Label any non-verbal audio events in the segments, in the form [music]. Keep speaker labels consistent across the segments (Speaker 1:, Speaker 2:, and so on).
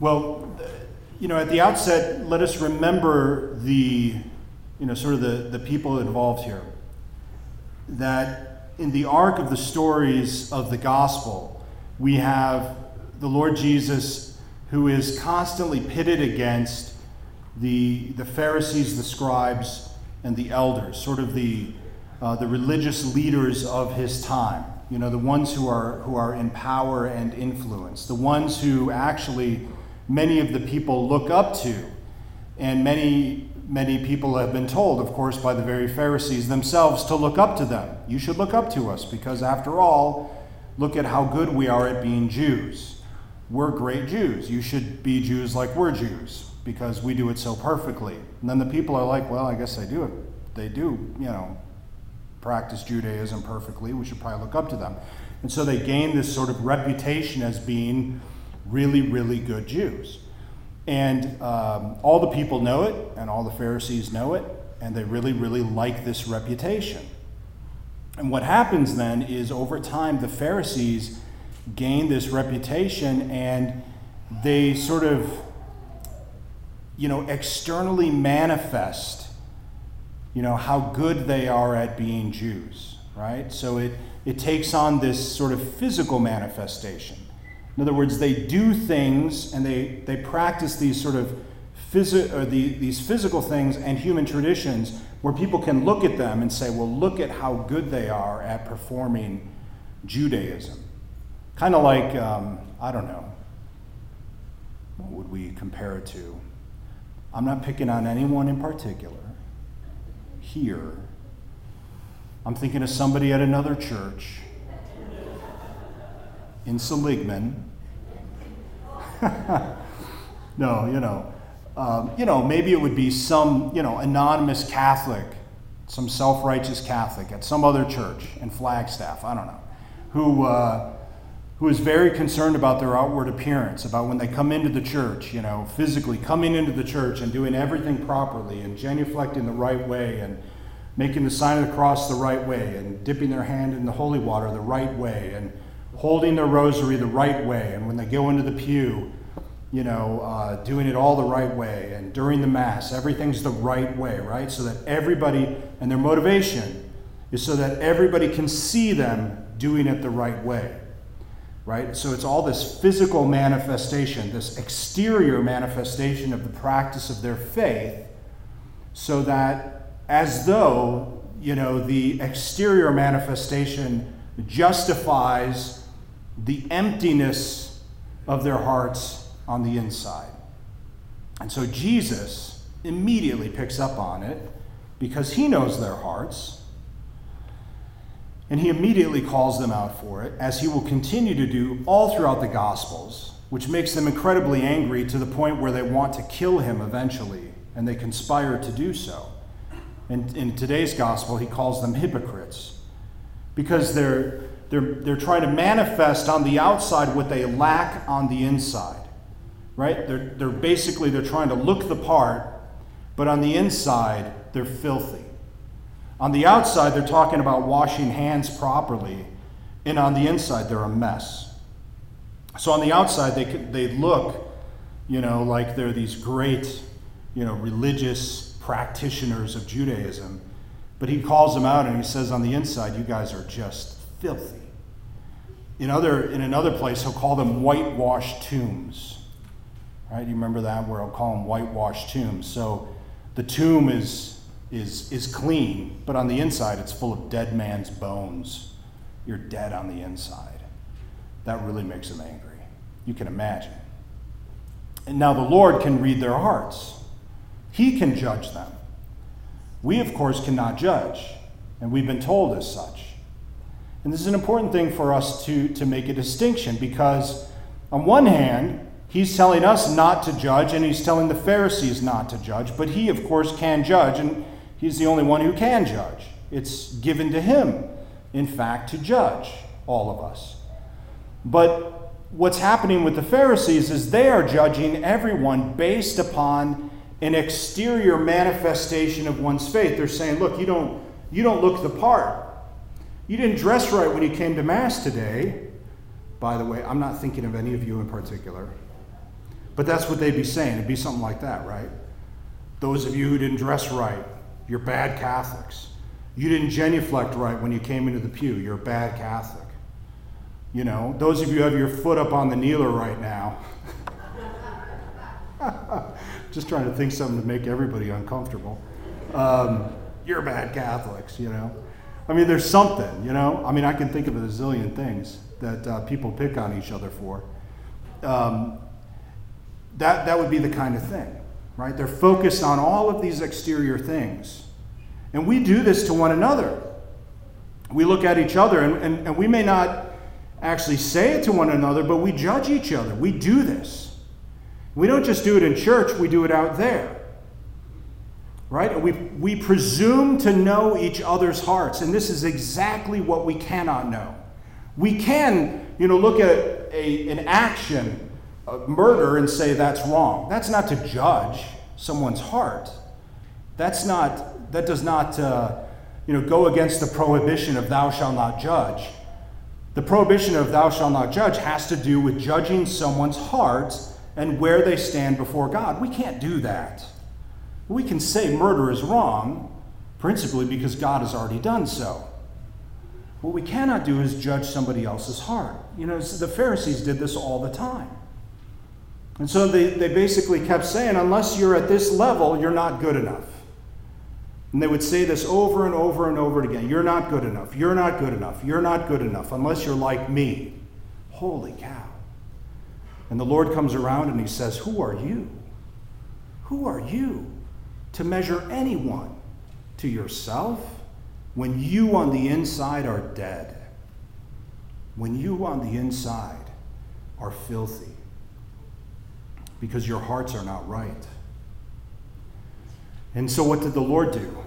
Speaker 1: Well, you know, at the outset, let us remember the, you know, sort of the, the people involved here. That in the arc of the stories of the gospel, we have the Lord Jesus who is constantly pitted against the, the Pharisees, the scribes, and the elders, sort of the, uh, the religious leaders of his time. You know, the ones who are, who are in power and influence, the ones who actually many of the people look up to. And many, many people have been told, of course, by the very Pharisees themselves to look up to them. You should look up to us because, after all, look at how good we are at being Jews. We're great Jews. You should be Jews like we're Jews because we do it so perfectly. And then the people are like, well, I guess they do it. They do, you know, practice Judaism perfectly. We should probably look up to them. And so they gain this sort of reputation as being really, really good Jews. And um, all the people know it, and all the Pharisees know it, and they really, really like this reputation. And what happens then is over time, the Pharisees gain this reputation and they sort of, you know, externally manifest, you know, how good they are at being Jews, right? So it, it takes on this sort of physical manifestation. In other words, they do things and they, they practice these sort of phys- or the, these physical things and human traditions where people can look at them and say, well, look at how good they are at performing Judaism. Kind of like, um, I don't know, what would we compare it to? I'm not picking on anyone in particular here. I'm thinking of somebody at another church in Seligman [laughs] no, you know, um, you know, maybe it would be some, you know, anonymous Catholic, some self-righteous Catholic at some other church in Flagstaff, I don't know, who, uh, who is very concerned about their outward appearance, about when they come into the church, you know, physically coming into the church and doing everything properly and genuflecting the right way and making the sign of the cross the right way and dipping their hand in the holy water the right way and holding their rosary the right way, and when they go into the pew, you know, uh, doing it all the right way, and during the Mass, everything's the right way, right? So that everybody, and their motivation is so that everybody can see them doing it the right way, right? So it's all this physical manifestation, this exterior manifestation of the practice of their faith, so that as though, you know, the exterior manifestation justifies the emptiness of their hearts on the inside. And so Jesus immediately picks up on it because he knows their hearts. And he immediately calls them out for it, as he will continue to do all throughout the Gospels, which makes them incredibly angry to the point where they want to kill him eventually, and they conspire to do so. And in today's Gospel, he calls them hypocrites because they're they're, they're trying to manifest on the outside what they lack on the inside. Right? They're, they're basically they're trying to look the part, but on the inside, they're filthy. On the outside, they're talking about washing hands properly, and on the inside, they're a mess. So on the outside, they, they look, you know, like they're these great, you know, religious practitioners of Judaism. But he calls them out and he says, on the inside, you guys are just filthy. In, other, in another place, he'll call them whitewashed tombs. Right? You remember that where I'll call them whitewashed tombs. So the tomb is, is, is clean, but on the inside, it's full of dead man's bones. You're dead on the inside. That really makes them angry. You can imagine. And now the Lord can read their hearts, He can judge them. We, of course, cannot judge, and we've been told as such. And this is an important thing for us to, to make a distinction because, on one hand, he's telling us not to judge and he's telling the Pharisees not to judge, but he, of course, can judge and he's the only one who can judge. It's given to him, in fact, to judge all of us. But what's happening with the Pharisees is they are judging everyone based upon an exterior manifestation of one's faith. They're saying, look, you don't, you don't look the part. You didn't dress right when you came to Mass today. By the way, I'm not thinking of any of you in particular. But that's what they'd be saying. It'd be something like that, right? Those of you who didn't dress right, you're bad Catholics. You didn't genuflect right when you came into the pew, you're a bad Catholic. You know, those of you who have your foot up on the kneeler right now, [laughs] just trying to think something to make everybody uncomfortable. Um, you're bad Catholics, you know. I mean, there's something, you know. I mean, I can think of a zillion things that uh, people pick on each other for. Um, that, that would be the kind of thing, right? They're focused on all of these exterior things. And we do this to one another. We look at each other, and, and, and we may not actually say it to one another, but we judge each other. We do this. We don't just do it in church, we do it out there. Right? We, we presume to know each other's hearts, and this is exactly what we cannot know. We can, you know, look at a, an action, murder, and say that's wrong. That's not to judge someone's heart. That's not, that does not, uh, you know, go against the prohibition of thou shalt not judge. The prohibition of thou shalt not judge has to do with judging someone's heart and where they stand before God. We can't do that. We can say murder is wrong, principally because God has already done so. What we cannot do is judge somebody else's heart. You know, the Pharisees did this all the time. And so they, they basically kept saying, unless you're at this level, you're not good enough. And they would say this over and over and over again You're not good enough. You're not good enough. You're not good enough unless you're like me. Holy cow. And the Lord comes around and he says, Who are you? Who are you to measure anyone to yourself when you on the inside are dead? When you on the inside are filthy because your hearts are not right. And so, what did the Lord do?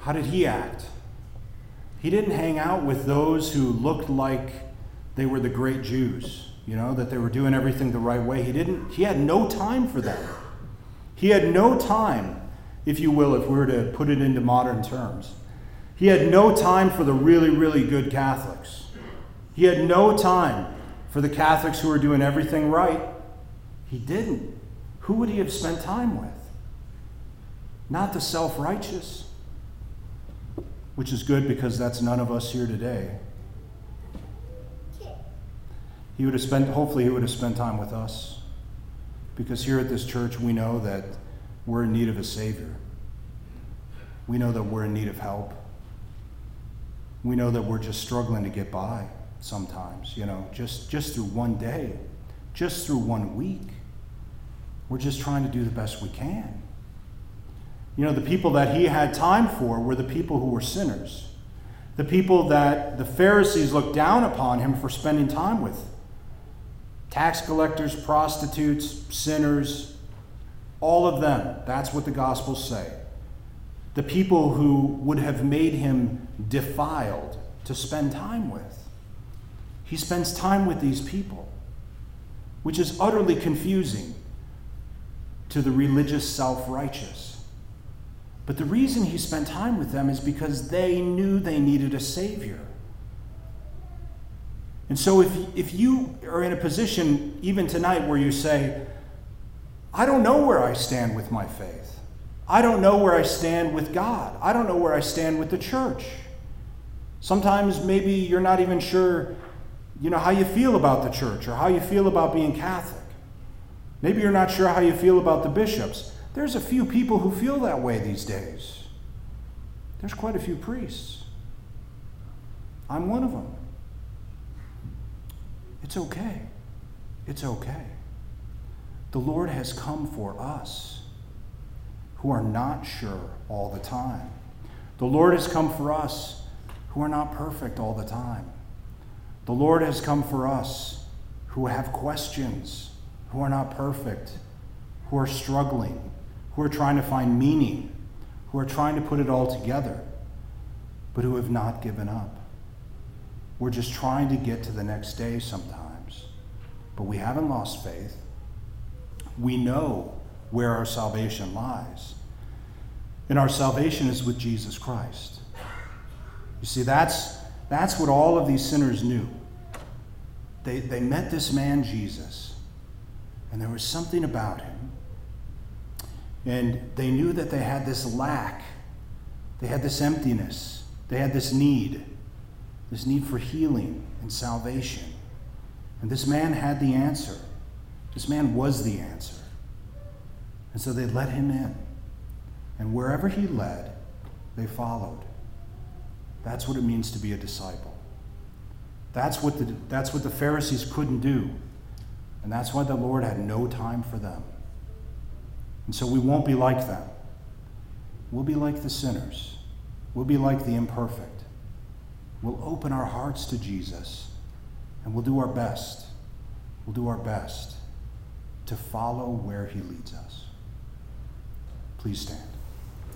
Speaker 1: How did he act? He didn't hang out with those who looked like they were the great Jews, you know, that they were doing everything the right way. He didn't, he had no time for them. He had no time, if you will, if we were to put it into modern terms. He had no time for the really, really good Catholics. He had no time for the Catholics who were doing everything right. He didn't. Who would he have spent time with? not the self righteous, which is good because that's none of us here today. He would have spent, hopefully, he would have spent time with us because here at this church we know that we're in need of a Savior. We know that we're in need of help. We know that we're just struggling to get by sometimes, you know, just, just through one day, just through one week. We're just trying to do the best we can. You know, the people that he had time for were the people who were sinners, the people that the Pharisees looked down upon him for spending time with tax collectors, prostitutes, sinners, all of them. That's what the Gospels say. The people who would have made him defiled to spend time with. He spends time with these people, which is utterly confusing to the religious self righteous. But the reason he spent time with them is because they knew they needed a Savior. And so, if, if you are in a position, even tonight, where you say, I don't know where I stand with my faith, I don't know where I stand with God, I don't know where I stand with the church. Sometimes maybe you're not even sure, you know, how you feel about the church or how you feel about being Catholic. Maybe you're not sure how you feel about the bishops. There's a few people who feel that way these days. There's quite a few priests. I'm one of them. It's okay. It's okay. The Lord has come for us who are not sure all the time. The Lord has come for us who are not perfect all the time. The Lord has come for us who have questions, who are not perfect, who are struggling, who are trying to find meaning, who are trying to put it all together, but who have not given up. We're just trying to get to the next day sometimes, but we haven't lost faith. We know where our salvation lies. And our salvation is with Jesus Christ. You see, that's, that's what all of these sinners knew. They, they met this man, Jesus, And there was something about him. And they knew that they had this lack, they had this emptiness, they had this need, this need for healing and salvation. And this man had the answer. This man was the answer. And so they let him in. And wherever he led, they followed. That's what it means to be a disciple. That's what the, that's what the Pharisees couldn't do. And that's why the Lord had no time for them. And so we won't be like them. We'll be like the sinners. We'll be like the imperfect. We'll open our hearts to Jesus and we'll do our best. We'll do our best to follow where he leads us. Please stand.